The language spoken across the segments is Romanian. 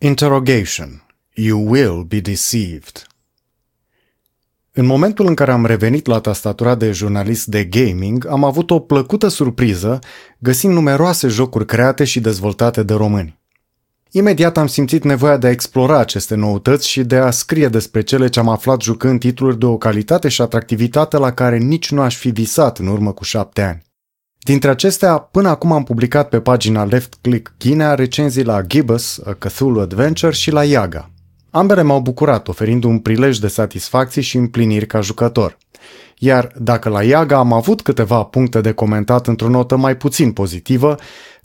Interrogation. You will be deceived. În momentul în care am revenit la tastatura de jurnalist de gaming, am avut o plăcută surpriză găsind numeroase jocuri create și dezvoltate de români. Imediat am simțit nevoia de a explora aceste noutăți și de a scrie despre cele ce am aflat jucând titluri de o calitate și atractivitate la care nici nu aș fi visat în urmă cu șapte ani. Dintre acestea, până acum am publicat pe pagina Left Click Guinea recenzii la Gibbous, A Cthulhu Adventure și la Yaga. Ambele m-au bucurat, oferind un prilej de satisfacții și împliniri ca jucător. Iar dacă la Yaga am avut câteva puncte de comentat într-o notă mai puțin pozitivă,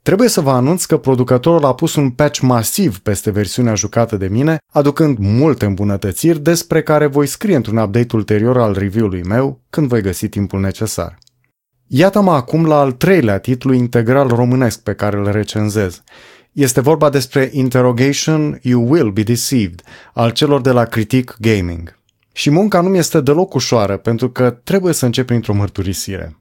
trebuie să vă anunț că producătorul a pus un patch masiv peste versiunea jucată de mine, aducând multe îmbunătățiri despre care voi scrie într-un update ulterior al review-ului meu când voi găsi timpul necesar. Iată-mă acum la al treilea titlu integral românesc pe care îl recenzez. Este vorba despre Interrogation You Will Be Deceived, al celor de la Critic Gaming. Și munca nu mi este deloc ușoară, pentru că trebuie să încep printr-o mărturisire.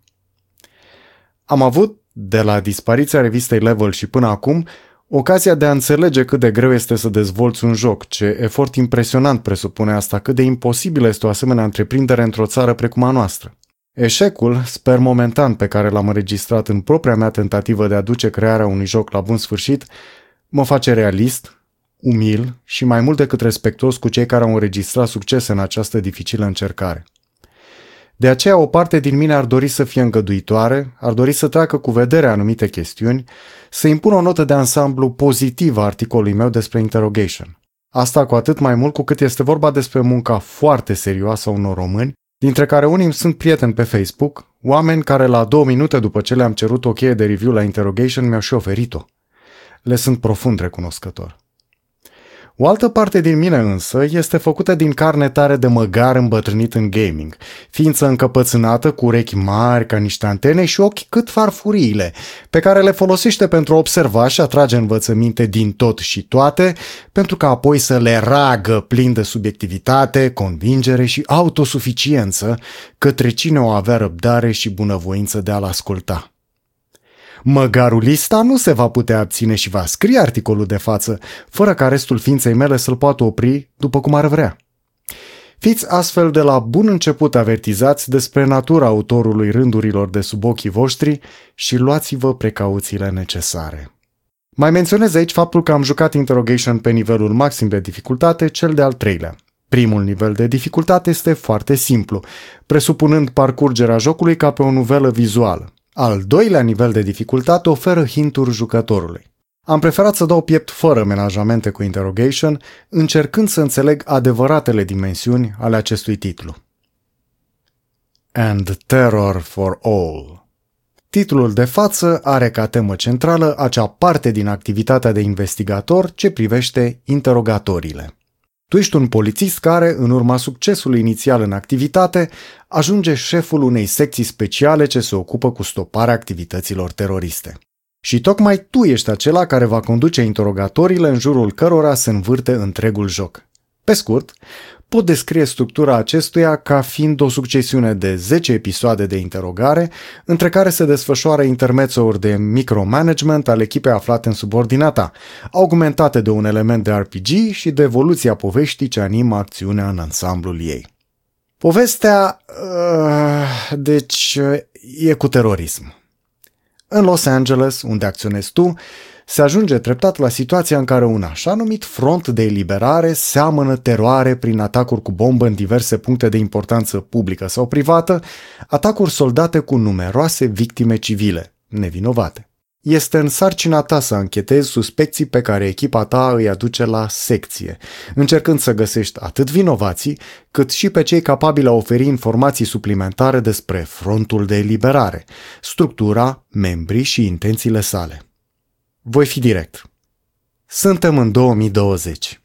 Am avut, de la dispariția revistei Level și până acum, ocazia de a înțelege cât de greu este să dezvolți un joc, ce efort impresionant presupune asta, cât de imposibil este o asemenea întreprindere într-o țară precum a noastră. Eșecul, sper momentan, pe care l-am înregistrat în propria mea tentativă de a duce crearea unui joc la bun sfârșit, mă face realist, umil și mai mult decât respectuos cu cei care au înregistrat succes în această dificilă încercare. De aceea o parte din mine ar dori să fie îngăduitoare, ar dori să treacă cu vedere anumite chestiuni, să impună o notă de ansamblu pozitivă a articolului meu despre interrogation. Asta cu atât mai mult cu cât este vorba despre munca foarte serioasă a unor români dintre care unii sunt prieteni pe Facebook, oameni care la două minute după ce le-am cerut o cheie de review la Interrogation mi-au și oferit-o. Le sunt profund recunoscător. O altă parte din mine însă este făcută din carne tare de măgar îmbătrânit în gaming, ființă încăpățânată cu urechi mari ca niște antene și ochi cât farfuriile, pe care le folosește pentru a observa și atrage învățăminte din tot și toate, pentru ca apoi să le ragă plin de subiectivitate, convingere și autosuficiență către cine o avea răbdare și bunăvoință de a-l asculta. Măgarulista nu se va putea abține și va scrie articolul de față, fără ca restul ființei mele să-l poată opri după cum ar vrea. Fiți astfel de la bun început avertizați despre natura autorului rândurilor de sub ochii voștri și luați-vă precauțiile necesare. Mai menționez aici faptul că am jucat Interrogation pe nivelul maxim de dificultate, cel de-al treilea. Primul nivel de dificultate este foarte simplu, presupunând parcurgerea jocului ca pe o nuvelă vizuală. Al doilea nivel de dificultate oferă hinturi jucătorului. Am preferat să dau piept fără menajamente cu interrogation, încercând să înțeleg adevăratele dimensiuni ale acestui titlu. And Terror for All Titlul de față are ca temă centrală acea parte din activitatea de investigator ce privește interogatoriile. Tu ești un polițist care, în urma succesului inițial în activitate, ajunge șeful unei secții speciale ce se ocupă cu stoparea activităților teroriste. Și tocmai tu ești acela care va conduce interogatorile în jurul cărora se învârte întregul joc. Pe scurt, pot descrie structura acestuia ca fiind o succesiune de 10 episoade de interogare, între care se desfășoară intermețuri de micromanagement al echipei aflate în subordinata, augmentate de un element de RPG și de evoluția poveștii ce animă acțiunea în ansamblul ei. Povestea, uh, deci, e cu terorism. În Los Angeles, unde acționezi tu, se ajunge treptat la situația în care un așa numit front de eliberare seamănă teroare prin atacuri cu bombă în diverse puncte de importanță publică sau privată, atacuri soldate cu numeroase victime civile, nevinovate. Este în sarcina ta să anchetezi suspecții pe care echipa ta îi aduce la secție, încercând să găsești atât vinovații, cât și pe cei capabili a oferi informații suplimentare despre frontul de eliberare, structura, membrii și intențiile sale. Voi fi direct. Suntem în 2020.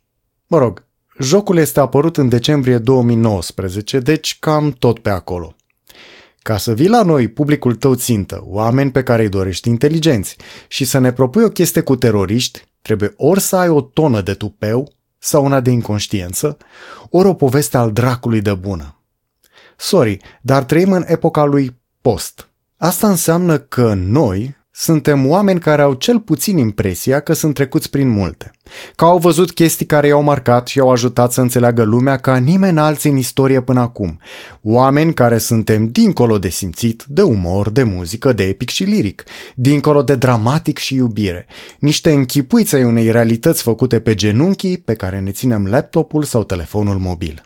Mă rog, jocul este apărut în decembrie 2019, deci cam tot pe acolo. Ca să vii la noi, publicul tău țintă, oameni pe care îi dorești inteligenți, și să ne propui o chestie cu teroriști, trebuie ori să ai o tonă de tupeu sau una de inconștiență, ori o poveste al dracului de bună. Sorry, dar trăim în epoca lui post. Asta înseamnă că noi suntem oameni care au cel puțin impresia că sunt trecuți prin multe, că au văzut chestii care i-au marcat și i-au ajutat să înțeleagă lumea ca nimeni alții în istorie până acum. Oameni care suntem dincolo de simțit, de umor, de muzică, de epic și liric, dincolo de dramatic și iubire, niște închipuiți ai unei realități făcute pe genunchii pe care ne ținem laptopul sau telefonul mobil.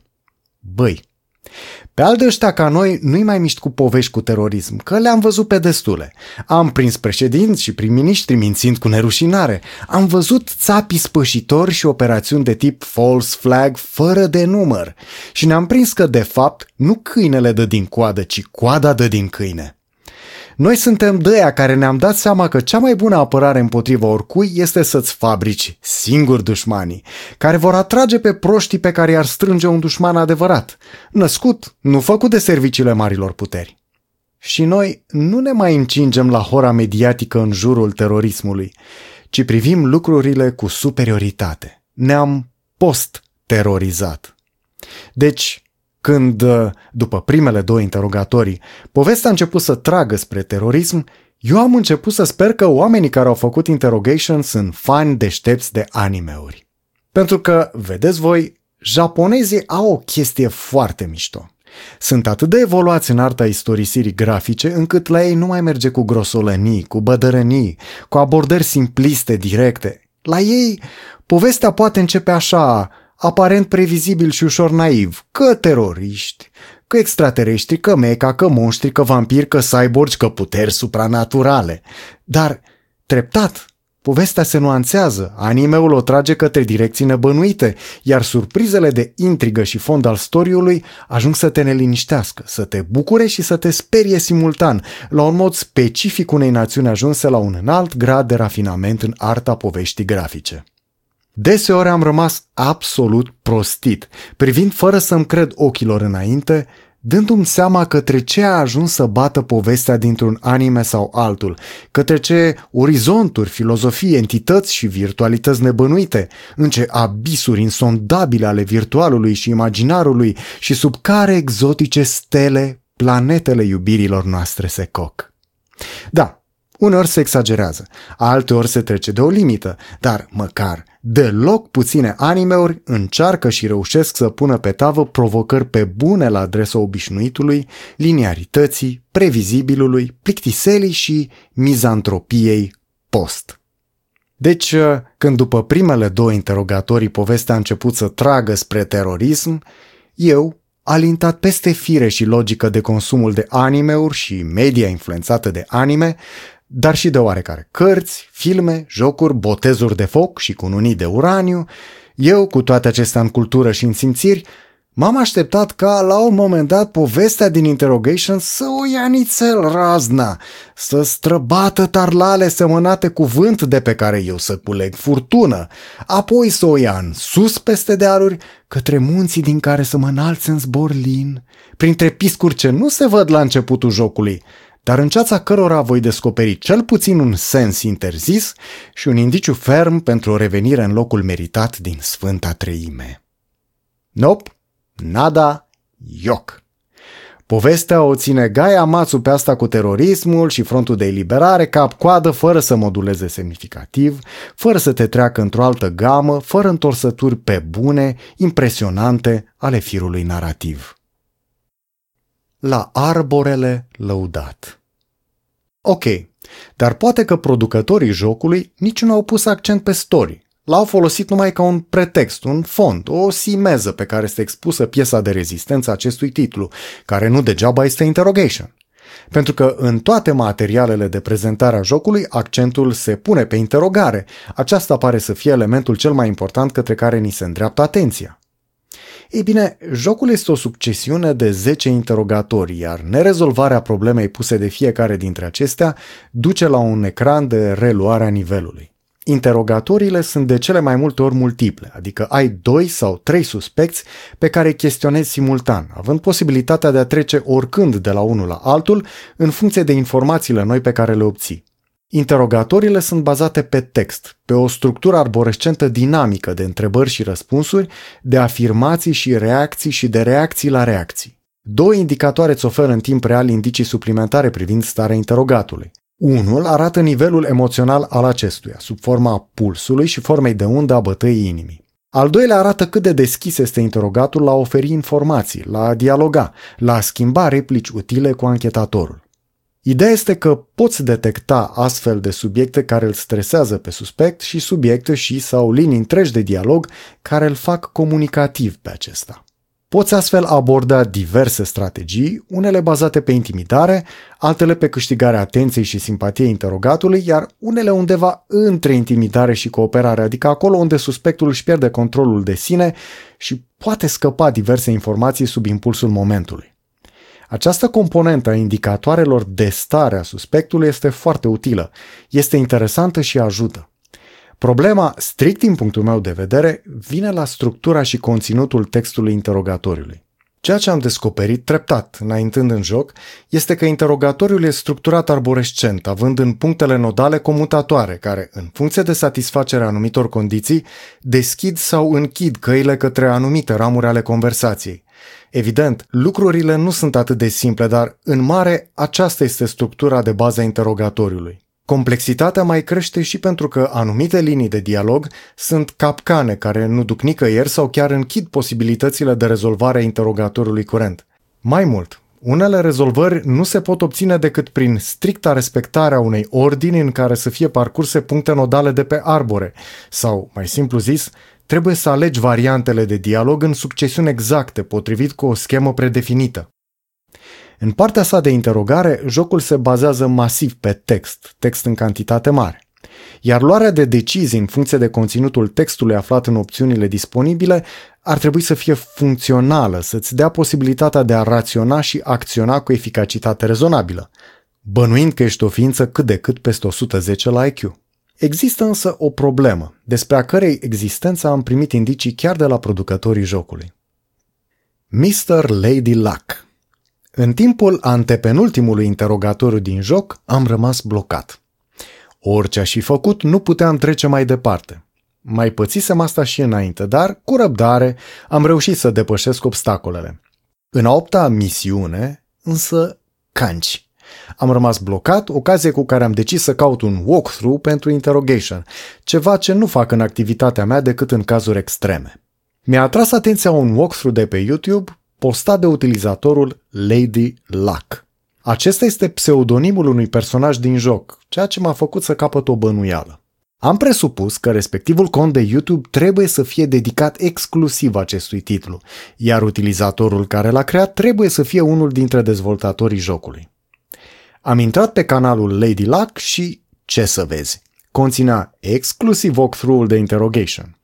Băi, pe al de ăștia ca noi nu-i mai miști cu povești cu terorism, că le-am văzut pe destule. Am prins președinți și prim-ministri mințind cu nerușinare. Am văzut țapi spășitori și operațiuni de tip false flag fără de număr. Și ne-am prins că, de fapt, nu câinele dă din coadă, ci coada dă din câine. Noi suntem dăia care ne-am dat seama că cea mai bună apărare împotriva oricui este să-ți fabrici singuri dușmanii, care vor atrage pe proștii pe care i-ar strânge un dușman adevărat, născut, nu făcut de serviciile marilor puteri. Și noi nu ne mai încingem la hora mediatică în jurul terorismului, ci privim lucrurile cu superioritate. Ne-am post-terorizat. Deci, când, uh, după primele două interogatorii, povestea a început să tragă spre terorism, eu am început să sper că oamenii care au făcut interrogation sunt fani deștepți de animeuri. Pentru că, vedeți voi, japonezii au o chestie foarte mișto. Sunt atât de evoluați în arta istorisirii grafice încât la ei nu mai merge cu grosolănii, cu bădărănii, cu abordări simpliste, directe. La ei, povestea poate începe așa, aparent previzibil și ușor naiv, că teroriști, că extraterestri, că meca, că monștri, că vampiri, că cyborgi, că puteri supranaturale. Dar, treptat, povestea se nuanțează, animeul o trage către direcții nebănuite, iar surprizele de intrigă și fond al storiului ajung să te neliniștească, să te bucure și să te sperie simultan, la un mod specific unei națiuni ajunse la un înalt grad de rafinament în arta poveștii grafice. Deseori am rămas absolut prostit, privind fără să-mi cred ochilor înainte, dându-mi seama către ce a ajuns să bată povestea dintr-un anime sau altul, către ce orizonturi, filozofii, entități și virtualități nebănuite, în ce abisuri insondabile ale virtualului și imaginarului și sub care exotice stele planetele iubirilor noastre se coc. Da, Uneori se exagerează, alteori se trece de o limită, dar măcar deloc puține animeuri încearcă și reușesc să pună pe tavă provocări pe bune la adresa obișnuitului, linearității, previzibilului, plictiselii și mizantropiei post. Deci, când după primele două interogatorii povestea a început să tragă spre terorism, eu, alintat peste fire și logică de consumul de animeuri și media influențată de anime, dar și de oarecare. Cărți, filme, jocuri, botezuri de foc și cununii de uraniu, eu, cu toate acestea în cultură și în simțiri, m-am așteptat ca, la un moment dat, povestea din Interrogation să o ia nițel razna, să străbată tarlale semănate cu vânt de pe care eu să culeg furtună, apoi să o ia în sus peste dealuri, către munții din care să mă înalț în zbor lin, printre piscuri ce nu se văd la începutul jocului, dar în ceața cărora voi descoperi cel puțin un sens interzis și un indiciu ferm pentru o revenire în locul meritat din Sfânta Treime. Nop, nada, ioc. Povestea o ține Gaia Matsu pe asta cu terorismul și frontul de eliberare cap-coadă fără să moduleze semnificativ, fără să te treacă într-o altă gamă, fără întorsături pe bune, impresionante ale firului narrativ la arborele lăudat. Ok, dar poate că producătorii jocului nici nu au pus accent pe story. L-au folosit numai ca un pretext, un fond, o simeză pe care este expusă piesa de rezistență acestui titlu, care nu degeaba este interrogation. Pentru că în toate materialele de prezentare a jocului accentul se pune pe interogare. Aceasta pare să fie elementul cel mai important către care ni se îndreaptă atenția. Ei bine, jocul este o succesiune de 10 interogatorii, iar nerezolvarea problemei puse de fiecare dintre acestea duce la un ecran de reluare a nivelului. Interogatoriile sunt de cele mai multe ori multiple, adică ai doi sau trei suspecți pe care chestionezi simultan, având posibilitatea de a trece oricând de la unul la altul în funcție de informațiile noi pe care le obții. Interogatoriile sunt bazate pe text, pe o structură arborescentă dinamică de întrebări și răspunsuri, de afirmații și reacții și de reacții la reacții. Două indicatoare îți oferă în timp real indicii suplimentare privind starea interogatului. Unul arată nivelul emoțional al acestuia, sub forma pulsului și formei de undă a bătăii inimii. Al doilea arată cât de deschis este interogatul la a oferi informații, la a dialoga, la a schimba replici utile cu anchetatorul. Ideea este că poți detecta astfel de subiecte care îl stresează pe suspect și subiecte și sau linii întregi de dialog care îl fac comunicativ pe acesta. Poți astfel aborda diverse strategii, unele bazate pe intimidare, altele pe câștigarea atenției și simpatiei interogatului, iar unele undeva între intimidare și cooperare, adică acolo unde suspectul își pierde controlul de sine și poate scăpa diverse informații sub impulsul momentului. Această componentă a indicatoarelor de stare a suspectului este foarte utilă, este interesantă și ajută. Problema, strict din punctul meu de vedere, vine la structura și conținutul textului interogatoriului. Ceea ce am descoperit treptat, înaintând în joc, este că interogatoriul este structurat arborescent, având în punctele nodale comutatoare, care, în funcție de satisfacerea anumitor condiții, deschid sau închid căile către anumite ramuri ale conversației. Evident, lucrurile nu sunt atât de simple, dar, în mare, aceasta este structura de bază a interogatoriului. Complexitatea mai crește și pentru că anumite linii de dialog sunt capcane care nu duc nicăieri sau chiar închid posibilitățile de rezolvare a interogatorului curent. Mai mult, unele rezolvări nu se pot obține decât prin stricta respectare a unei ordini în care să fie parcurse puncte nodale de pe arbore, sau, mai simplu zis, trebuie să alegi variantele de dialog în succesiuni exacte, potrivit cu o schemă predefinită. În partea sa de interogare, jocul se bazează masiv pe text, text în cantitate mare. Iar luarea de decizii în funcție de conținutul textului aflat în opțiunile disponibile ar trebui să fie funcțională, să-ți dea posibilitatea de a raționa și acționa cu eficacitate rezonabilă, bănuind că ești o ființă cât de cât peste 110 la IQ. Există însă o problemă, despre a cărei existență am primit indicii chiar de la producătorii jocului. Mr. Lady Luck în timpul antepenultimului interogatoriu din joc, am rămas blocat. Orice aș fi făcut, nu puteam trece mai departe. Mai pățisem asta și înainte, dar, cu răbdare, am reușit să depășesc obstacolele. În a opta misiune, însă, canci. Am rămas blocat, ocazie cu care am decis să caut un walkthrough pentru interrogation, ceva ce nu fac în activitatea mea decât în cazuri extreme. Mi-a atras atenția un walkthrough de pe YouTube postat de utilizatorul Lady Luck. Acesta este pseudonimul unui personaj din joc, ceea ce m-a făcut să capăt o bănuială. Am presupus că respectivul cont de YouTube trebuie să fie dedicat exclusiv acestui titlu, iar utilizatorul care l-a creat trebuie să fie unul dintre dezvoltatorii jocului. Am intrat pe canalul Lady Luck și, ce să vezi, conținea exclusiv walkthrough-ul de interrogation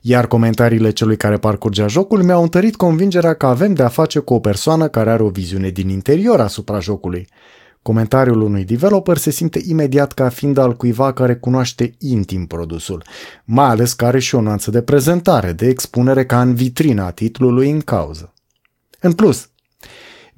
iar comentariile celui care parcurgea jocul mi-au întărit convingerea că avem de a face cu o persoană care are o viziune din interior asupra jocului. Comentariul unui developer se simte imediat ca fiind al cuiva care cunoaște intim produsul, mai ales că are și o nuanță de prezentare, de expunere ca în vitrina titlului în cauză. În plus,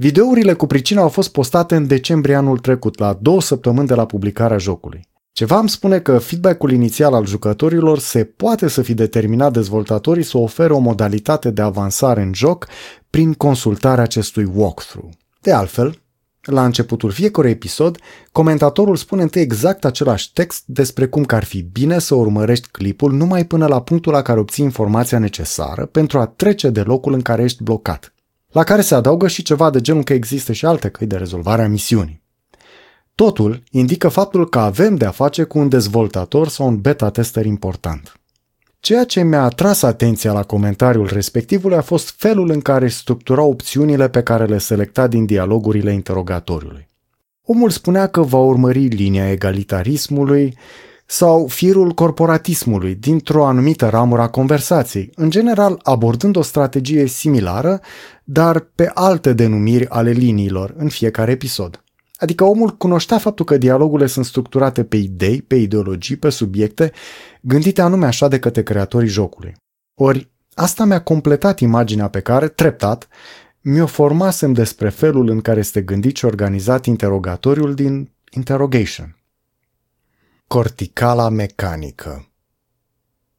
videourile cu pricina au fost postate în decembrie anul trecut, la două săptămâni de la publicarea jocului. Ceva îmi spune că feedback-ul inițial al jucătorilor se poate să fi determinat dezvoltatorii să ofere o modalitate de avansare în joc prin consultarea acestui walkthrough. De altfel, la începutul fiecărui episod, comentatorul spune întâi exact același text despre cum că ar fi bine să urmărești clipul numai până la punctul la care obții informația necesară pentru a trece de locul în care ești blocat, la care se adaugă și ceva de genul că există și alte căi de rezolvare a misiunii. Totul indică faptul că avem de a face cu un dezvoltator sau un beta-tester important. Ceea ce mi-a atras atenția la comentariul respectivului a fost felul în care structura opțiunile pe care le selecta din dialogurile interogatoriului. Omul spunea că va urmări linia egalitarismului sau firul corporatismului dintr-o anumită ramură a conversației, în general abordând o strategie similară, dar pe alte denumiri ale liniilor în fiecare episod. Adică omul cunoștea faptul că dialogurile sunt structurate pe idei, pe ideologii, pe subiecte, gândite anume așa de către creatorii jocului. Ori asta mi-a completat imaginea pe care, treptat, mi-o formasem despre felul în care este gândit și organizat interogatoriul din Interrogation. Corticala mecanică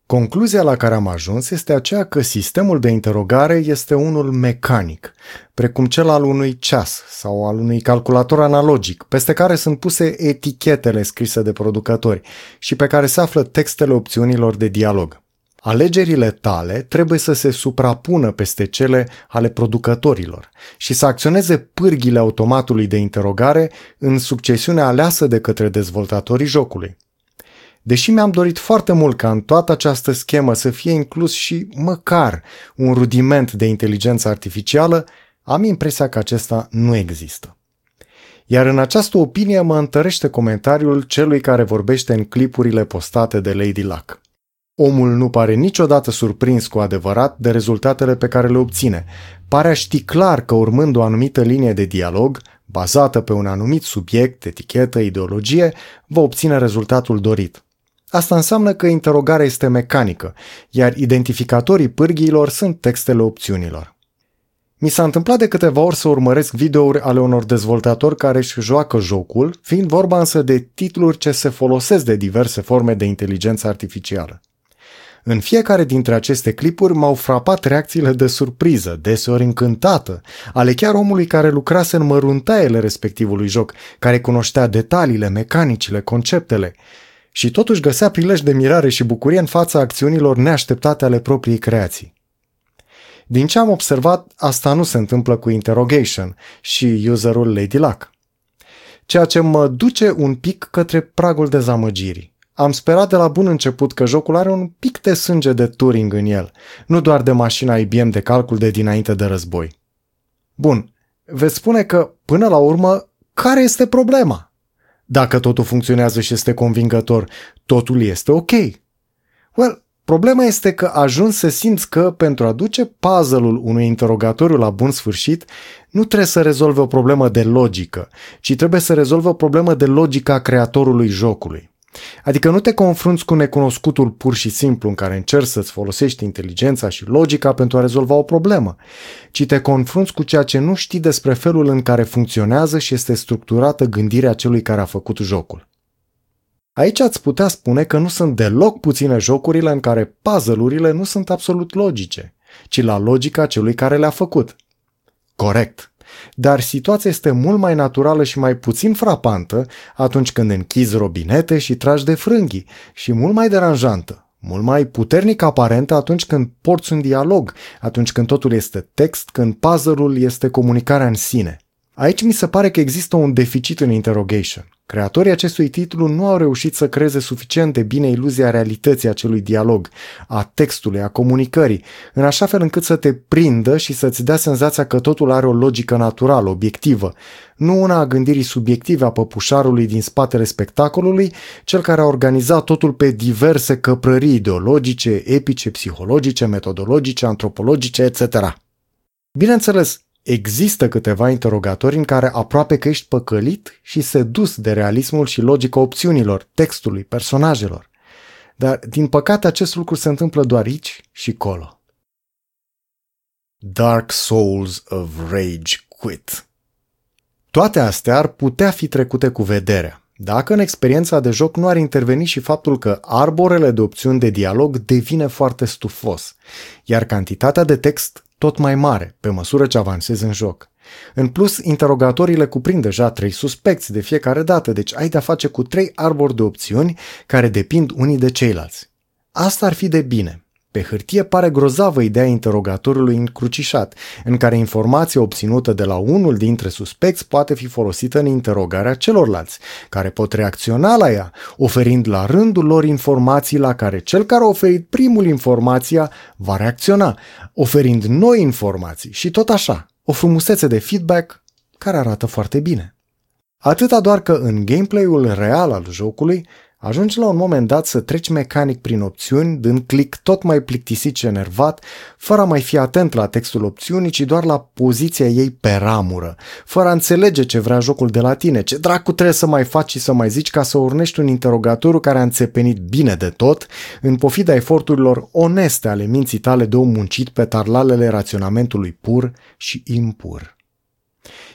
Concluzia la care am ajuns este aceea că sistemul de interogare este unul mecanic, precum cel al unui ceas sau al unui calculator analogic, peste care sunt puse etichetele scrise de producători și pe care se află textele opțiunilor de dialog. Alegerile tale trebuie să se suprapună peste cele ale producătorilor și să acționeze pârghile automatului de interogare în succesiunea aleasă de către dezvoltatorii jocului. Deși mi-am dorit foarte mult ca în toată această schemă să fie inclus și măcar un rudiment de inteligență artificială, am impresia că acesta nu există. Iar în această opinie mă întărește comentariul celui care vorbește în clipurile postate de Lady Luck. Omul nu pare niciodată surprins cu adevărat de rezultatele pe care le obține. Pare a ști clar că urmând o anumită linie de dialog, bazată pe un anumit subiect, etichetă, ideologie, va obține rezultatul dorit. Asta înseamnă că interogarea este mecanică, iar identificatorii pârghiilor sunt textele opțiunilor. Mi s-a întâmplat de câteva ori să urmăresc videouri ale unor dezvoltatori care își joacă jocul, fiind vorba însă de titluri ce se folosesc de diverse forme de inteligență artificială. În fiecare dintre aceste clipuri m-au frapat reacțiile de surpriză, deseori încântată, ale chiar omului care lucrase în măruntaiele respectivului joc, care cunoștea detaliile, mecanicile, conceptele, și totuși găsea prilej de mirare și bucurie în fața acțiunilor neașteptate ale propriei creații. Din ce am observat, asta nu se întâmplă cu Interrogation și userul Lady Luck. Ceea ce mă duce un pic către pragul dezamăgirii. Am sperat de la bun început că jocul are un pic de sânge de Turing în el, nu doar de mașina IBM de calcul de dinainte de război. Bun, veți spune că, până la urmă, care este problema? Dacă totul funcționează și este convingător, totul este ok. Well, problema este că ajungi să simți că pentru a duce puzzle-ul unui interogatoriu la bun sfârșit, nu trebuie să rezolve o problemă de logică, ci trebuie să rezolve o problemă de logică a creatorului jocului. Adică nu te confrunți cu necunoscutul pur și simplu în care încerci să-ți folosești inteligența și logica pentru a rezolva o problemă, ci te confrunți cu ceea ce nu știi despre felul în care funcționează și este structurată gândirea celui care a făcut jocul. Aici ați putea spune că nu sunt deloc puține jocurile în care puzzle-urile nu sunt absolut logice, ci la logica celui care le-a făcut. Corect dar situația este mult mai naturală și mai puțin frapantă atunci când închizi robinete și tragi de frânghii și mult mai deranjantă, mult mai puternic aparentă atunci când porți un dialog, atunci când totul este text, când puzzle-ul este comunicarea în sine. Aici mi se pare că există un deficit în interrogation. Creatorii acestui titlu nu au reușit să creeze suficient de bine iluzia realității acelui dialog, a textului, a comunicării, în așa fel încât să te prindă și să-ți dea senzația că totul are o logică naturală, obiectivă, nu una a gândirii subiective a păpușarului din spatele spectacolului, cel care a organizat totul pe diverse căprării ideologice, epice, psihologice, metodologice, antropologice, etc. Bineînțeles, Există câteva interogatori în care aproape că ești păcălit și sedus de realismul și logica opțiunilor, textului, personajelor. Dar, din păcate, acest lucru se întâmplă doar aici și colo. Dark Souls of Rage Quit Toate astea ar putea fi trecute cu vederea, dacă în experiența de joc nu ar interveni și faptul că arborele de opțiuni de dialog devine foarte stufos, iar cantitatea de text tot mai mare pe măsură ce avansezi în joc. În plus, interogatorile cuprind deja trei suspecți de fiecare dată, deci ai de-a face cu trei arbori de opțiuni care depind unii de ceilalți. Asta ar fi de bine, pe hârtie pare grozavă ideea interogatorului încrucișat, în care informația obținută de la unul dintre suspecți poate fi folosită în interogarea celorlalți, care pot reacționa la ea, oferind la rândul lor informații la care cel care a oferit primul informația va reacționa, oferind noi informații și tot așa, o frumusețe de feedback care arată foarte bine. Atâta doar că în gameplay-ul real al jocului, Ajungi la un moment dat să treci mecanic prin opțiuni, dând click tot mai plictisit și enervat, fără a mai fi atent la textul opțiunii, ci doar la poziția ei pe ramură, fără a înțelege ce vrea jocul de la tine, ce dracu trebuie să mai faci și să mai zici ca să urnești un interogatoriu care a înțepenit bine de tot, în pofida eforturilor oneste ale minții tale de om muncit pe tarlalele raționamentului pur și impur.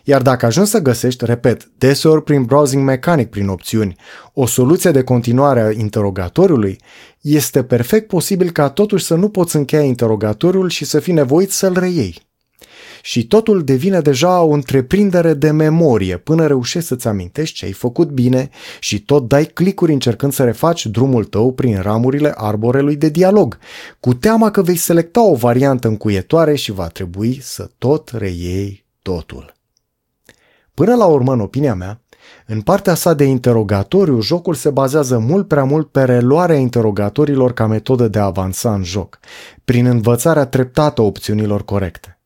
Iar dacă ajungi să găsești, repet, deseori prin browsing mecanic prin opțiuni, o soluție de continuare a interogatoriului, este perfect posibil ca totuși să nu poți încheia interogatoriul și să fii nevoit să-l reiei și totul devine deja o întreprindere de memorie până reușești să-ți amintești ce ai făcut bine și tot dai clicuri încercând să refaci drumul tău prin ramurile arborelui de dialog, cu teama că vei selecta o variantă încuietoare și va trebui să tot reiei totul. Până la urmă, în opinia mea, în partea sa de interogatoriu, jocul se bazează mult prea mult pe reluarea interogatorilor ca metodă de a avansa în joc, prin învățarea treptată a opțiunilor corecte.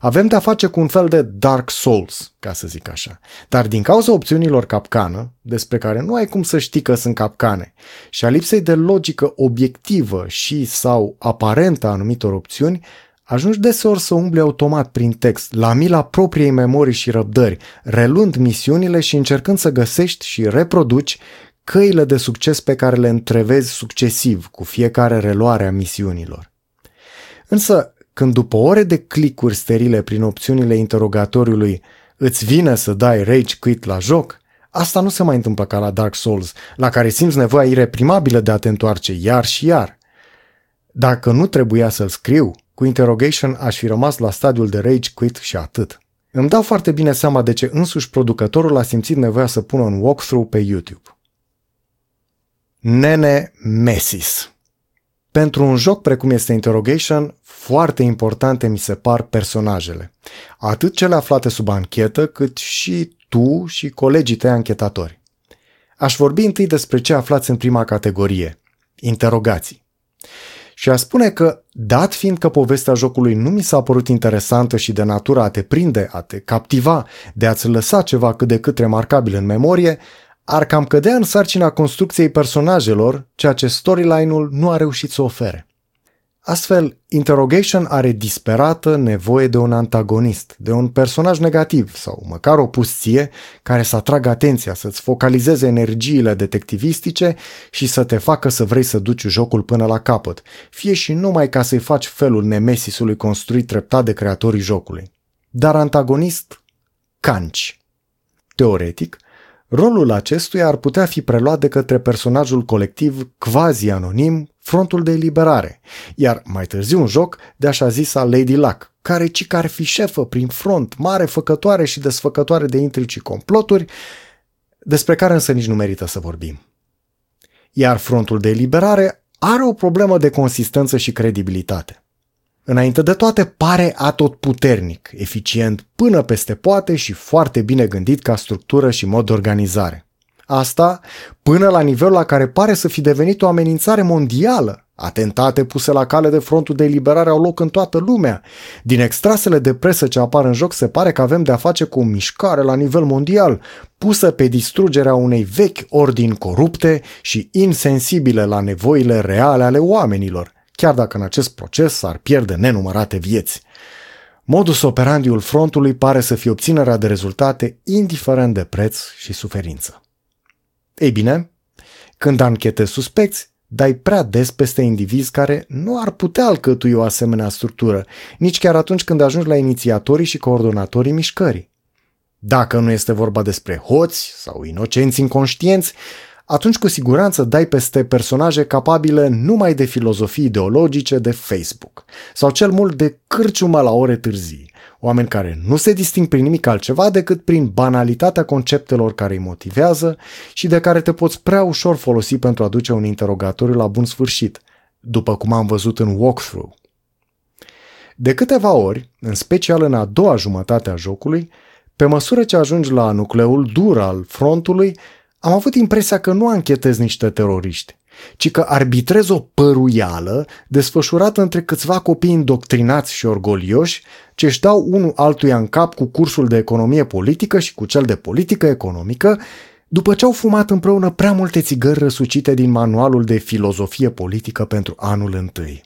Avem de-a face cu un fel de Dark Souls, ca să zic așa. Dar din cauza opțiunilor capcană, despre care nu ai cum să știi că sunt capcane, și a lipsei de logică obiectivă și sau aparentă a anumitor opțiuni, ajungi deseori să umbli automat prin text, la mila propriei memorii și răbdări, reluând misiunile și încercând să găsești și reproduci căile de succes pe care le întrevezi succesiv cu fiecare reluare a misiunilor. Însă, când după ore de clicuri sterile prin opțiunile interogatoriului îți vine să dai rage quit la joc, asta nu se mai întâmplă ca la Dark Souls, la care simți nevoia ireprimabilă de a te întoarce iar și iar. Dacă nu trebuia să-l scriu, cu interrogation aș fi rămas la stadiul de rage quit și atât. Îmi dau foarte bine seama de ce însuși producătorul a simțit nevoia să pună un walkthrough pe YouTube. Nene Mesis pentru un joc precum este Interrogation, foarte importante mi se par personajele. Atât cele aflate sub anchetă, cât și tu și colegii tăi anchetatori. Aș vorbi întâi despre ce aflați în prima categorie, interogații. Și a spune că, dat fiind că povestea jocului nu mi s-a părut interesantă și de natura a te prinde, a te captiva, de a-ți lăsa ceva cât de cât remarcabil în memorie, ar cam cădea în sarcina construcției personajelor, ceea ce storyline-ul nu a reușit să ofere. Astfel, Interrogation are disperată nevoie de un antagonist, de un personaj negativ sau măcar o pustie care să atragă atenția, să-ți focalizeze energiile detectivistice și să te facă să vrei să duci jocul până la capăt, fie și numai ca să-i faci felul nemesisului construit treptat de creatorii jocului. Dar antagonist, canci. Teoretic, Rolul acestuia ar putea fi preluat de către personajul colectiv quasi-anonim Frontul de Eliberare, iar mai târziu un joc de așa zisa Lady Luck, care ci că ar fi șefă prin front, mare făcătoare și desfăcătoare de intrigi și comploturi, despre care însă nici nu merită să vorbim. Iar Frontul de Eliberare are o problemă de consistență și credibilitate. Înainte de toate, pare atot puternic, eficient până peste poate și foarte bine gândit ca structură și mod de organizare. Asta până la nivelul la care pare să fi devenit o amenințare mondială. Atentate puse la cale de frontul de eliberare au loc în toată lumea. Din extrasele de presă ce apar în joc se pare că avem de a face cu o mișcare la nivel mondial, pusă pe distrugerea unei vechi ordini corupte și insensibile la nevoile reale ale oamenilor chiar dacă în acest proces s-ar pierde nenumărate vieți. Modus operandiul frontului pare să fie obținerea de rezultate indiferent de preț și suferință. Ei bine, când anchetezi suspecți, dai prea des peste indivizi care nu ar putea alcătui o asemenea structură, nici chiar atunci când ajungi la inițiatorii și coordonatorii mișcării. Dacă nu este vorba despre hoți sau inocenți inconștienți, atunci cu siguranță dai peste personaje capabile numai de filozofii ideologice de Facebook sau cel mult de cârciumă la ore târzii, oameni care nu se disting prin nimic altceva decât prin banalitatea conceptelor care îi motivează și de care te poți prea ușor folosi pentru a duce un interogatoriu la bun sfârșit, după cum am văzut în walkthrough. De câteva ori, în special în a doua jumătate a jocului, pe măsură ce ajungi la nucleul dur al frontului, am avut impresia că nu anchetez niște teroriști, ci că arbitrez o păruială desfășurată între câțiva copii indoctrinați și orgolioși ce își dau unul altuia în cap cu cursul de economie politică și cu cel de politică economică, după ce au fumat împreună prea multe țigări răsucite din manualul de filozofie politică pentru anul întâi.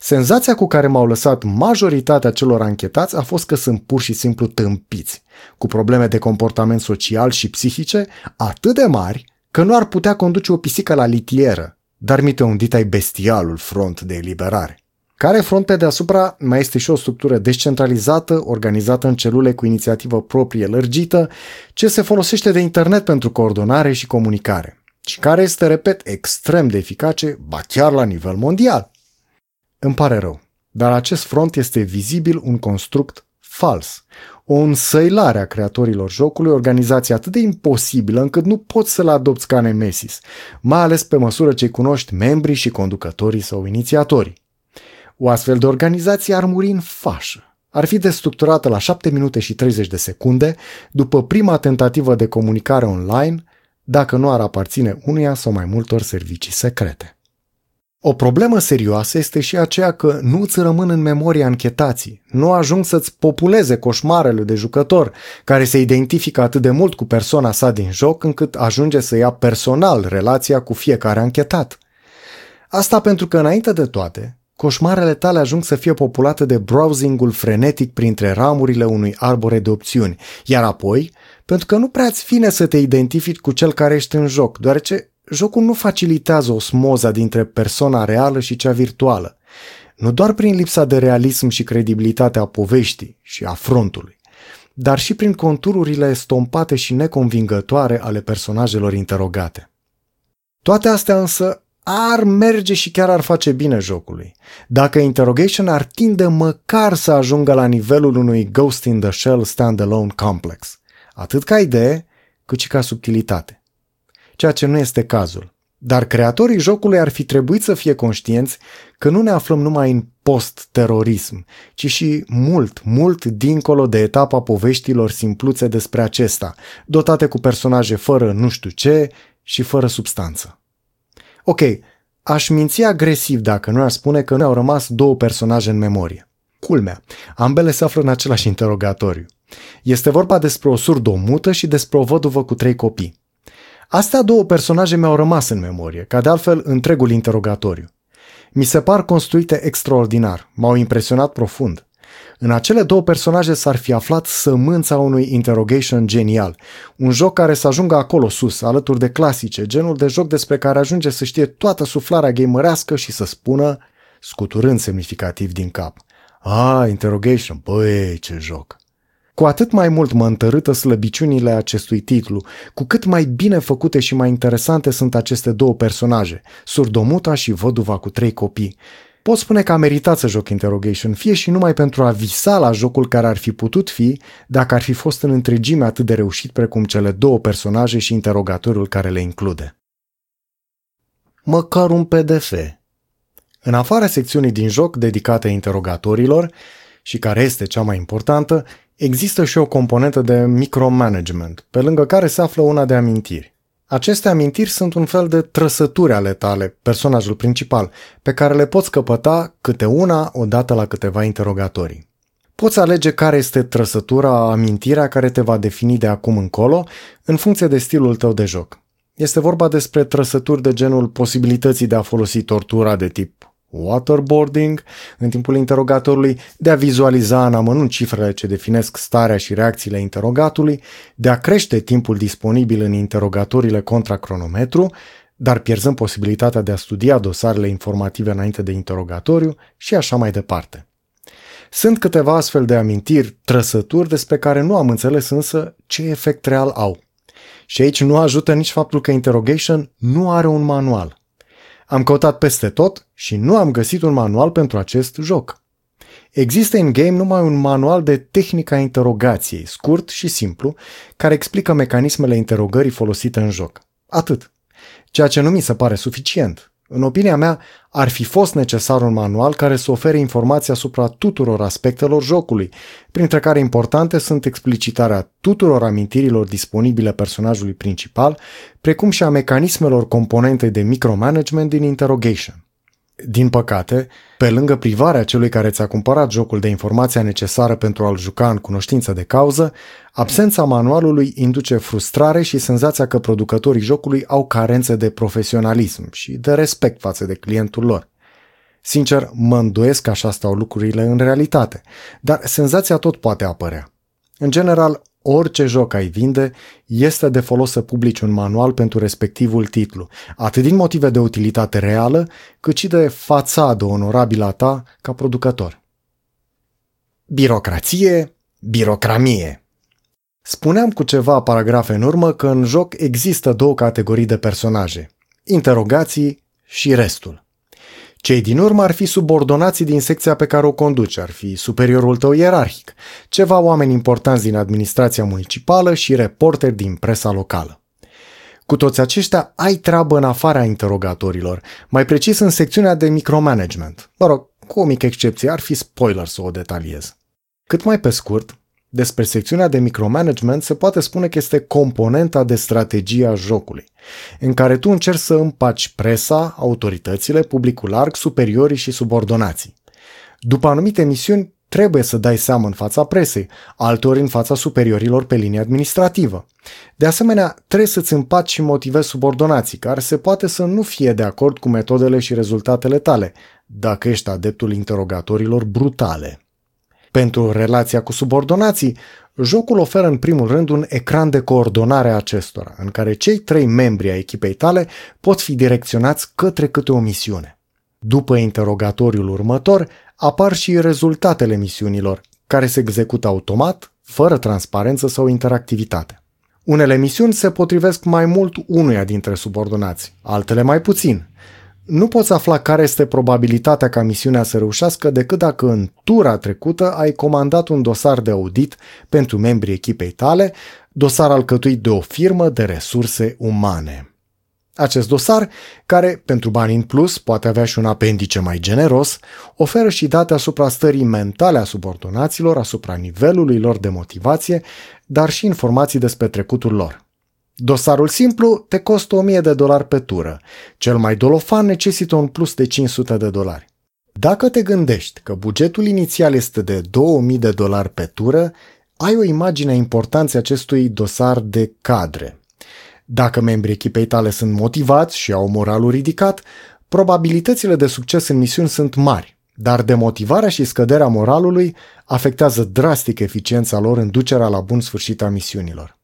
Senzația cu care m-au lăsat majoritatea celor anchetați a fost că sunt pur și simplu tâmpiți, cu probleme de comportament social și psihice atât de mari că nu ar putea conduce o pisică la litieră, dar mi-te undit ai bestialul front de eliberare. Care front pe deasupra mai este și o structură descentralizată, organizată în celule cu inițiativă proprie lărgită, ce se folosește de internet pentru coordonare și comunicare și care este, repet, extrem de eficace, ba chiar la nivel mondial. Îmi pare rău, dar acest front este vizibil un construct fals, o însăilare a creatorilor jocului, organizație atât de imposibilă încât nu poți să-l adopți ca nemesis, mai ales pe măsură ce cunoști membrii și conducătorii sau inițiatorii. O astfel de organizație ar muri în fașă. Ar fi destructurată la 7 minute și 30 de secunde după prima tentativă de comunicare online, dacă nu ar aparține unuia sau mai multor servicii secrete. O problemă serioasă este și aceea că nu îți rămân în memoria închetații, nu ajung să-ți populeze coșmarele de jucător, care se identifică atât de mult cu persoana sa din joc încât ajunge să ia personal relația cu fiecare anchetat. Asta pentru că, înainte de toate, coșmarele tale ajung să fie populate de browsingul frenetic printre ramurile unui arbore de opțiuni, iar apoi, pentru că nu prea-ți vine să te identifici cu cel care ești în joc, deoarece jocul nu facilitează osmoza dintre persoana reală și cea virtuală, nu doar prin lipsa de realism și credibilitate a poveștii și a frontului, dar și prin contururile stompate și neconvingătoare ale personajelor interogate. Toate astea însă ar merge și chiar ar face bine jocului. Dacă Interrogation ar tinde măcar să ajungă la nivelul unui Ghost in the Shell standalone complex, atât ca idee, cât și ca subtilitate. Ceea ce nu este cazul. Dar creatorii jocului ar fi trebuit să fie conștienți că nu ne aflăm numai în post-terorism, ci și mult, mult dincolo de etapa poveștilor simpluțe despre acesta, dotate cu personaje fără nu știu ce și fără substanță. Ok, aș minți agresiv dacă nu ar spune că nu au rămas două personaje în memorie. Culmea, ambele se află în același interogatoriu. Este vorba despre o surdomută și despre o văduvă cu trei copii. Astea două personaje mi-au rămas în memorie, ca de altfel întregul interogatoriu. Mi se par construite extraordinar, m-au impresionat profund. În acele două personaje s-ar fi aflat sămânța unui interrogation genial, un joc care să ajungă acolo sus, alături de clasice, genul de joc despre care ajunge să știe toată suflarea gamerească și să spună, scuturând semnificativ din cap, Ah, interrogation, băi, ce joc! Cu atât mai mult mă întărâtă slăbiciunile acestui titlu, cu cât mai bine făcute și mai interesante sunt aceste două personaje, surdomuta și văduva cu trei copii, pot spune că a meritat să joc Interrogation, fie și numai pentru a visa la jocul care ar fi putut fi dacă ar fi fost în întregime atât de reușit precum cele două personaje și interogatorul care le include. Măcar un PDF. În afara secțiunii din joc dedicate interogatorilor, și care este cea mai importantă, există și o componentă de micromanagement, pe lângă care se află una de amintiri. Aceste amintiri sunt un fel de trăsături ale tale, personajul principal, pe care le poți căpăta câte una odată la câteva interogatorii. Poți alege care este trăsătura, amintirea care te va defini de acum încolo, în funcție de stilul tău de joc. Este vorba despre trăsături de genul posibilității de a folosi tortura de tip waterboarding în timpul interogatorului, de a vizualiza în amănunt cifrele ce definesc starea și reacțiile interogatului, de a crește timpul disponibil în interogatoriile contra cronometru, dar pierzând posibilitatea de a studia dosarele informative înainte de interogatoriu și așa mai departe. Sunt câteva astfel de amintiri, trăsături despre care nu am înțeles însă ce efect real au. Și aici nu ajută nici faptul că Interrogation nu are un manual. Am căutat peste tot și nu am găsit un manual pentru acest joc. Există în game numai un manual de tehnica interogației, scurt și simplu, care explică mecanismele interogării folosite în joc. Atât. Ceea ce nu mi se pare suficient. În opinia mea, ar fi fost necesar un manual care să ofere informații asupra tuturor aspectelor jocului, printre care importante sunt explicitarea tuturor amintirilor disponibile personajului principal, precum și a mecanismelor componente de micromanagement din Interrogation. Din păcate, pe lângă privarea celui care ți-a cumpărat jocul de informația necesară pentru a-l juca în cunoștință de cauză, absența manualului induce frustrare și senzația că producătorii jocului au carențe de profesionalism și de respect față de clientul lor. Sincer, mă îndoiesc că așa stau lucrurile în realitate, dar senzația tot poate apărea. În general, orice joc ai vinde, este de folos să publici un manual pentru respectivul titlu, atât din motive de utilitate reală, cât și de fațadă onorabilă a ta ca producător. Birocrație, birocramie. Spuneam cu ceva paragrafe în urmă că în joc există două categorii de personaje, interogații și restul. Cei din urmă ar fi subordonații din secția pe care o conduci, ar fi superiorul tău ierarhic, ceva oameni importanți din administrația municipală și reporteri din presa locală. Cu toți aceștia ai treabă în afara interogatorilor, mai precis în secțiunea de micromanagement. Mă rog, cu o mică excepție, ar fi spoiler să o detaliez. Cât mai pe scurt, despre secțiunea de micromanagement se poate spune că este componenta de strategie a jocului, în care tu încerci să împaci presa, autoritățile, publicul larg, superiorii și subordonații. După anumite misiuni, trebuie să dai seamă în fața presei, alteori în fața superiorilor pe linie administrativă. De asemenea, trebuie să-ți împaci și motivezi subordonații, care se poate să nu fie de acord cu metodele și rezultatele tale, dacă ești adeptul interogatorilor brutale. Pentru relația cu subordonații, jocul oferă în primul rând un ecran de coordonare a acestora, în care cei trei membri ai echipei tale pot fi direcționați către câte o misiune. După interogatoriul următor, apar și rezultatele misiunilor, care se execută automat, fără transparență sau interactivitate. Unele misiuni se potrivesc mai mult unuia dintre subordonați, altele mai puțin, nu poți afla care este probabilitatea ca misiunea să reușească decât dacă în tura trecută ai comandat un dosar de audit pentru membrii echipei tale, dosar alcătuit de o firmă de resurse umane. Acest dosar, care, pentru bani în plus, poate avea și un apendice mai generos, oferă și date asupra stării mentale a subordonaților, asupra nivelului lor de motivație, dar și informații despre trecutul lor. Dosarul simplu te costă 1000 de dolari pe tură. Cel mai dolofan necesită un plus de 500 de dolari. Dacă te gândești că bugetul inițial este de 2000 de dolari pe tură, ai o imagine a importanței acestui dosar de cadre. Dacă membrii echipei tale sunt motivați și au moralul ridicat, probabilitățile de succes în misiuni sunt mari, dar demotivarea și scăderea moralului afectează drastic eficiența lor în ducerea la bun sfârșit a misiunilor.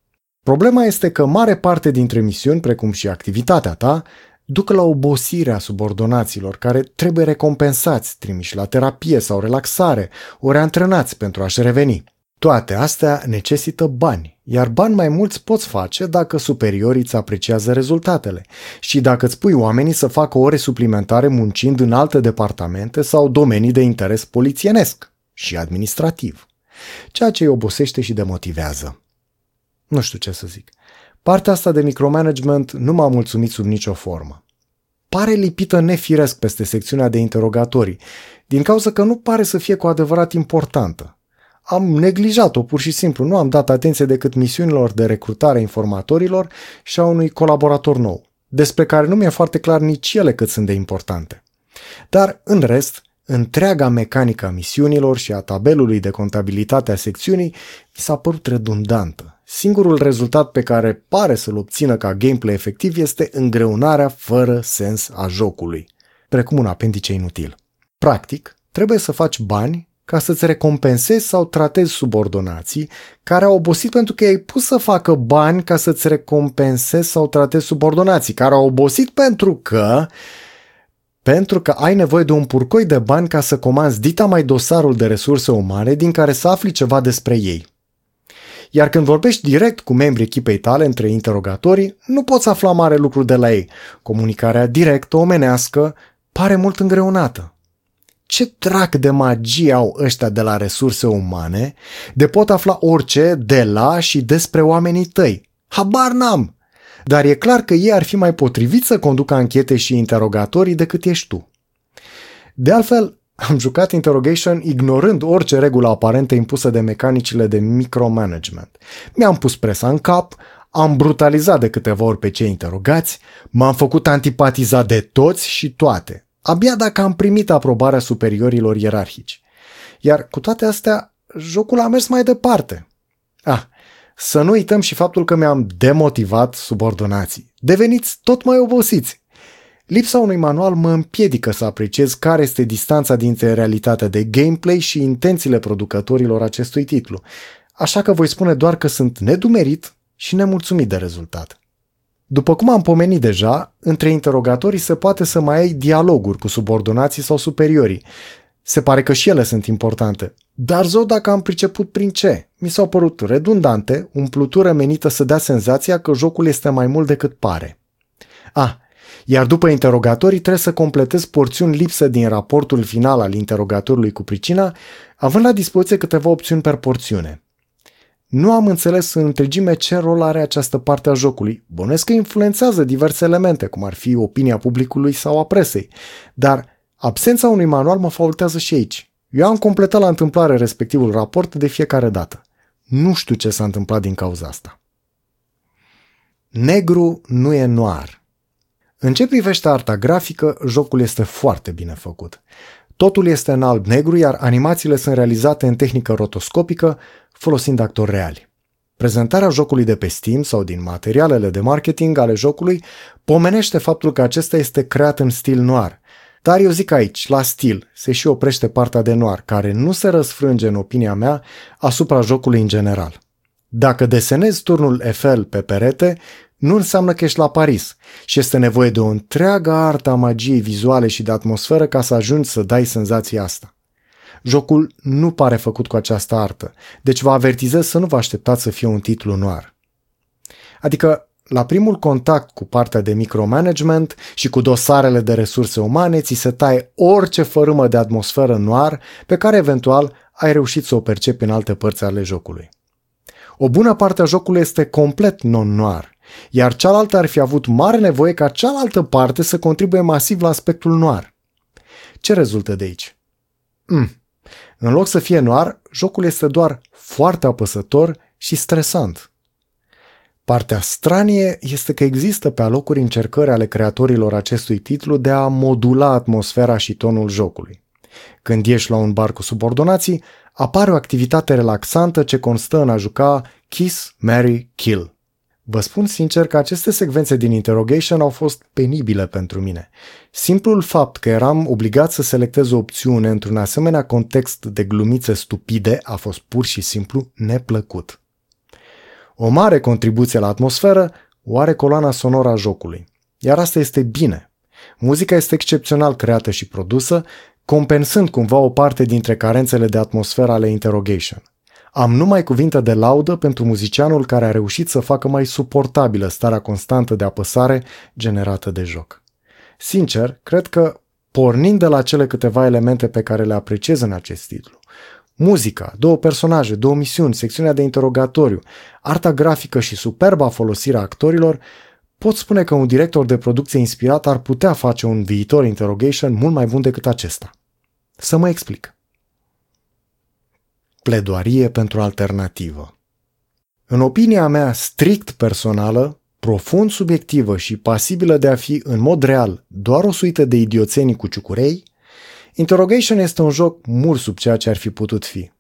Problema este că mare parte dintre misiuni, precum și activitatea ta, duc la obosirea subordonaților care trebuie recompensați, trimiși la terapie sau relaxare, ori antrenați pentru a-și reveni. Toate astea necesită bani, iar bani mai mulți poți face dacă superiorii îți apreciază rezultatele și dacă îți pui oamenii să facă ore suplimentare muncind în alte departamente sau domenii de interes polițienesc și administrativ, ceea ce îi obosește și demotivează. Nu știu ce să zic. Partea asta de micromanagement nu m-a mulțumit sub nicio formă. Pare lipită nefiresc peste secțiunea de interogatorii, din cauza că nu pare să fie cu adevărat importantă. Am neglijat-o pur și simplu, nu am dat atenție decât misiunilor de recrutare a informatorilor și a unui colaborator nou, despre care nu mi-e foarte clar nici ele cât sunt de importante. Dar, în rest, întreaga mecanică a misiunilor și a tabelului de contabilitate a secțiunii mi s-a părut redundantă Singurul rezultat pe care pare să-l obțină ca gameplay efectiv este îngreunarea fără sens a jocului, precum un apendice inutil. Practic, trebuie să faci bani ca să-ți recompensezi sau tratezi subordonații care au obosit pentru că ai pus să facă bani ca să-ți recompensezi sau tratezi subordonații care au obosit pentru că pentru că ai nevoie de un purcoi de bani ca să comanzi dita mai dosarul de resurse umane din care să afli ceva despre ei. Iar când vorbești direct cu membrii echipei tale între interogatorii, nu poți afla mare lucru de la ei. Comunicarea directă, omenească, pare mult îngreunată. Ce drac de magie au ăștia de la resurse umane de pot afla orice de la și despre oamenii tăi? Habar n-am! Dar e clar că ei ar fi mai potrivit să conducă anchete și interogatorii decât ești tu. De altfel, am jucat Interrogation ignorând orice regulă aparentă impusă de mecanicile de micromanagement. Mi-am pus presa în cap, am brutalizat de câteva ori pe cei interogați, m-am făcut antipatizat de toți și toate, abia dacă am primit aprobarea superiorilor ierarhici. Iar cu toate astea, jocul a mers mai departe. Ah, să nu uităm și faptul că mi-am demotivat subordonații. Deveniți tot mai obosiți. Lipsa unui manual mă împiedică să apreciez care este distanța dintre realitatea de gameplay și intențiile producătorilor acestui titlu. așa că voi spune doar că sunt nedumerit și nemulțumit de rezultat. După cum am pomenit deja, între interogatorii se poate să mai ai dialoguri cu subordonații sau superiorii. Se pare că și ele sunt importante. Dar zău dacă am priceput prin ce. Mi s-au părut redundante, umplutură menită să dea senzația că jocul este mai mult decât pare. Ah, iar după interogatorii trebuie să completez porțiuni lipsă din raportul final al interogatorului cu pricina, având la dispoziție câteva opțiuni per porțiune. Nu am înțeles în întregime ce rol are această parte a jocului. Bănuiesc că influențează diverse elemente, cum ar fi opinia publicului sau a presei, dar absența unui manual mă faultează și aici. Eu am completat la întâmplare respectivul raport de fiecare dată. Nu știu ce s-a întâmplat din cauza asta. Negru nu e noir. În ce privește arta grafică, jocul este foarte bine făcut. Totul este în alb-negru, iar animațiile sunt realizate în tehnică rotoscopică, folosind actori reali. Prezentarea jocului de pe Steam sau din materialele de marketing ale jocului pomenește faptul că acesta este creat în stil noir. Dar eu zic aici, la stil, se și oprește partea de noir, care nu se răsfrânge, în opinia mea, asupra jocului în general. Dacă desenezi turnul Eiffel pe perete, nu înseamnă că ești la Paris și este nevoie de o întreagă artă a magiei vizuale și de atmosferă ca să ajungi să dai senzația asta. Jocul nu pare făcut cu această artă, deci vă avertizez să nu vă așteptați să fie un titlu noir. Adică, la primul contact cu partea de micromanagement și cu dosarele de resurse umane, ți se taie orice fărâmă de atmosferă noir pe care eventual ai reușit să o percepi în alte părți ale jocului. O bună parte a jocului este complet non-noir, iar cealaltă ar fi avut mare nevoie ca cealaltă parte să contribuie masiv la aspectul noir. Ce rezultă de aici? Mm. În loc să fie noir, jocul este doar foarte apăsător și stresant. Partea stranie este că există pe alocuri încercări ale creatorilor acestui titlu de a modula atmosfera și tonul jocului. Când ieși la un bar cu subordonații, apare o activitate relaxantă ce constă în a juca Kiss, Mary, Kill. Vă spun sincer că aceste secvențe din interrogation au fost penibile pentru mine. Simplul fapt că eram obligat să selectez o opțiune într-un asemenea context de glumițe stupide a fost pur și simplu neplăcut. O mare contribuție la atmosferă o are coloana sonoră a jocului. Iar asta este bine. Muzica este excepțional creată și produsă, compensând cumva o parte dintre carențele de atmosferă ale interrogation. Am numai cuvinte de laudă pentru muzicianul care a reușit să facă mai suportabilă starea constantă de apăsare generată de joc. Sincer, cred că, pornind de la cele câteva elemente pe care le apreciez în acest titlu, muzica, două personaje, două misiuni, secțiunea de interogatoriu, arta grafică și superba folosirea actorilor, pot spune că un director de producție inspirat ar putea face un viitor interrogation mult mai bun decât acesta. Să mă explic. Pledoarie pentru alternativă. În opinia mea strict personală, profund subiectivă și pasibilă de a fi în mod real doar o suită de idioțenii cu ciucurei, Interrogation este un joc mult sub ceea ce ar fi putut fi.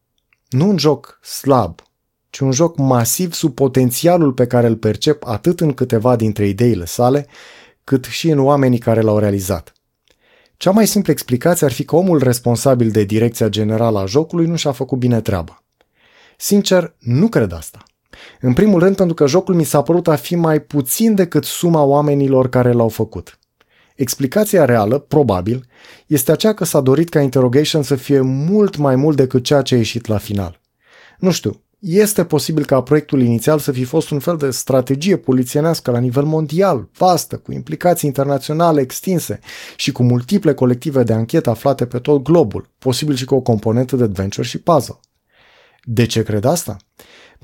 Nu un joc slab, ci un joc masiv sub potențialul pe care îl percep atât în câteva dintre ideile sale, cât și în oamenii care l-au realizat. Cea mai simplă explicație ar fi că omul responsabil de direcția generală a jocului nu și-a făcut bine treaba. Sincer, nu cred asta. În primul rând pentru că jocul mi s-a părut a fi mai puțin decât suma oamenilor care l-au făcut. Explicația reală, probabil, este aceea că s-a dorit ca Interrogation să fie mult mai mult decât ceea ce a ieșit la final. Nu știu, este posibil ca proiectul inițial să fi fost un fel de strategie polițienească la nivel mondial, vastă, cu implicații internaționale extinse și cu multiple colective de anchetă aflate pe tot globul, posibil și cu o componentă de adventure și puzzle. De ce cred asta?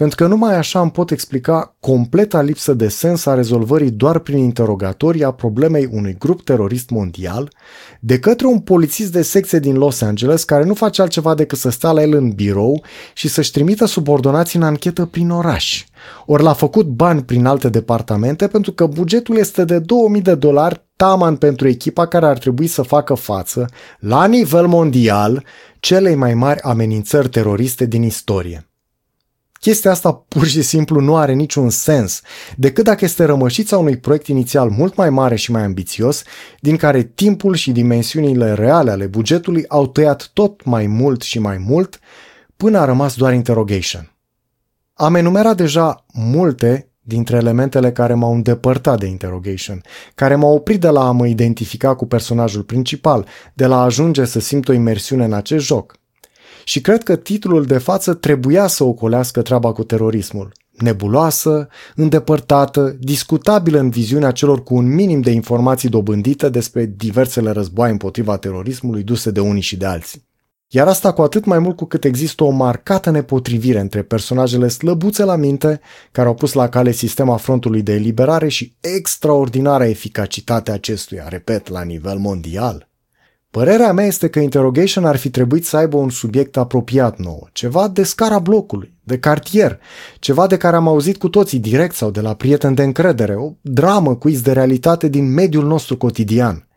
Pentru că numai așa îmi pot explica completa lipsă de sens a rezolvării doar prin interogatorii a problemei unui grup terorist mondial de către un polițist de secție din Los Angeles care nu face altceva decât să stea la el în birou și să-și trimită subordonații în anchetă prin oraș. Ori l-a făcut bani prin alte departamente pentru că bugetul este de 2000 de dolari taman pentru echipa care ar trebui să facă față, la nivel mondial, celei mai mari amenințări teroriste din istorie. Chestia asta pur și simplu nu are niciun sens, decât dacă este rămășița unui proiect inițial mult mai mare și mai ambițios, din care timpul și dimensiunile reale ale bugetului au tăiat tot mai mult și mai mult, până a rămas doar interrogation. Am enumerat deja multe dintre elementele care m-au îndepărtat de interrogation, care m-au oprit de la a mă identifica cu personajul principal, de la a ajunge să simt o imersiune în acest joc. Și cred că titlul de față trebuia să ocolească treaba cu terorismul. Nebuloasă, îndepărtată, discutabilă în viziunea celor cu un minim de informații dobândite despre diversele războaie împotriva terorismului duse de unii și de alții. Iar asta cu atât mai mult cu cât există o marcată nepotrivire între personajele slăbuțe la minte, care au pus la cale sistema frontului de eliberare și extraordinara eficacitate acestuia, repet, la nivel mondial. Părerea mea este că Interrogation ar fi trebuit să aibă un subiect apropiat nou, ceva de scara blocului, de cartier, ceva de care am auzit cu toții direct sau de la prieteni de încredere, o dramă quiz de realitate din mediul nostru cotidian.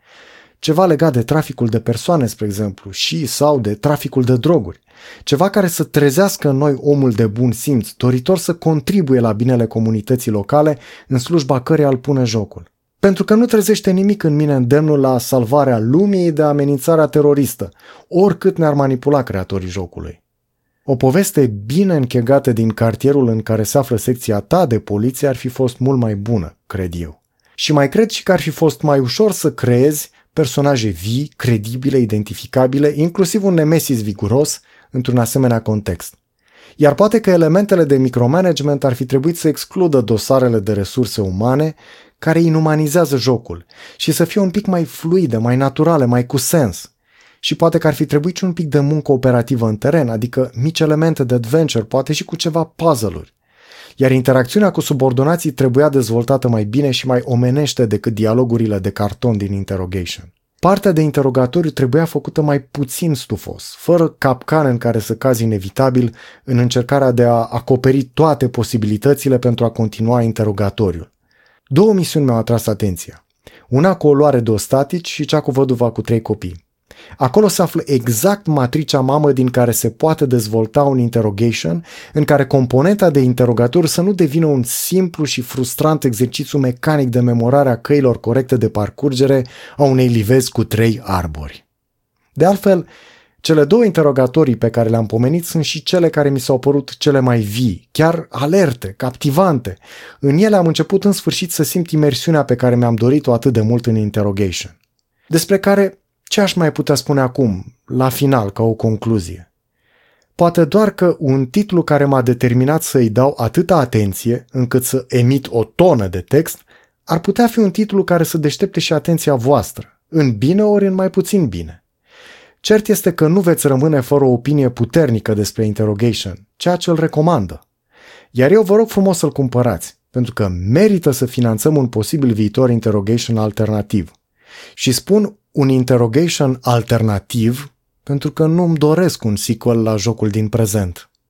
Ceva legat de traficul de persoane, spre exemplu, și sau de traficul de droguri. Ceva care să trezească în noi omul de bun simț, doritor să contribuie la binele comunității locale în slujba căreia îl pune jocul pentru că nu trezește nimic în mine îndemnul la salvarea lumii de amenințarea teroristă, oricât ne-ar manipula creatorii jocului. O poveste bine închegată din cartierul în care se află secția ta de poliție ar fi fost mult mai bună, cred eu. Și mai cred și că ar fi fost mai ușor să creezi personaje vii, credibile, identificabile, inclusiv un nemesis viguros, într-un asemenea context. Iar poate că elementele de micromanagement ar fi trebuit să excludă dosarele de resurse umane care inumanizează jocul și să fie un pic mai fluide, mai naturale, mai cu sens. Și poate că ar fi trebuit și un pic de muncă operativă în teren, adică mici elemente de adventure, poate și cu ceva puzzle-uri. Iar interacțiunea cu subordonații trebuia dezvoltată mai bine și mai omenește decât dialogurile de carton din Interrogation. Partea de interogatoriu trebuia făcută mai puțin stufos, fără capcan în care să cazi inevitabil în încercarea de a acoperi toate posibilitățile pentru a continua interogatoriul. Două misiuni mi-au atras atenția. Una cu o luare de ostatici și cea cu văduva cu trei copii. Acolo se află exact matricea mamă din care se poate dezvolta un interrogation, în care componenta de interogator să nu devină un simplu și frustrant exercițiu mecanic de memorare a căilor corecte de parcurgere a unei livezi cu trei arbori. De altfel, cele două interogatorii pe care le-am pomenit sunt și cele care mi s-au părut cele mai vii, chiar alerte, captivante. În ele am început în sfârșit să simt imersiunea pe care mi-am dorit-o atât de mult în interrogation. Despre care ce aș mai putea spune acum, la final, ca o concluzie? Poate doar că un titlu care m-a determinat să-i dau atâta atenție încât să emit o tonă de text ar putea fi un titlu care să deștepte și atenția voastră, în bine ori în mai puțin bine. Cert este că nu veți rămâne fără o opinie puternică despre interrogation, ceea ce îl recomandă. Iar eu vă rog frumos să-l cumpărați, pentru că merită să finanțăm un posibil viitor interrogation alternativ. Și spun un interrogation alternativ pentru că nu-mi doresc un sequel la jocul din prezent.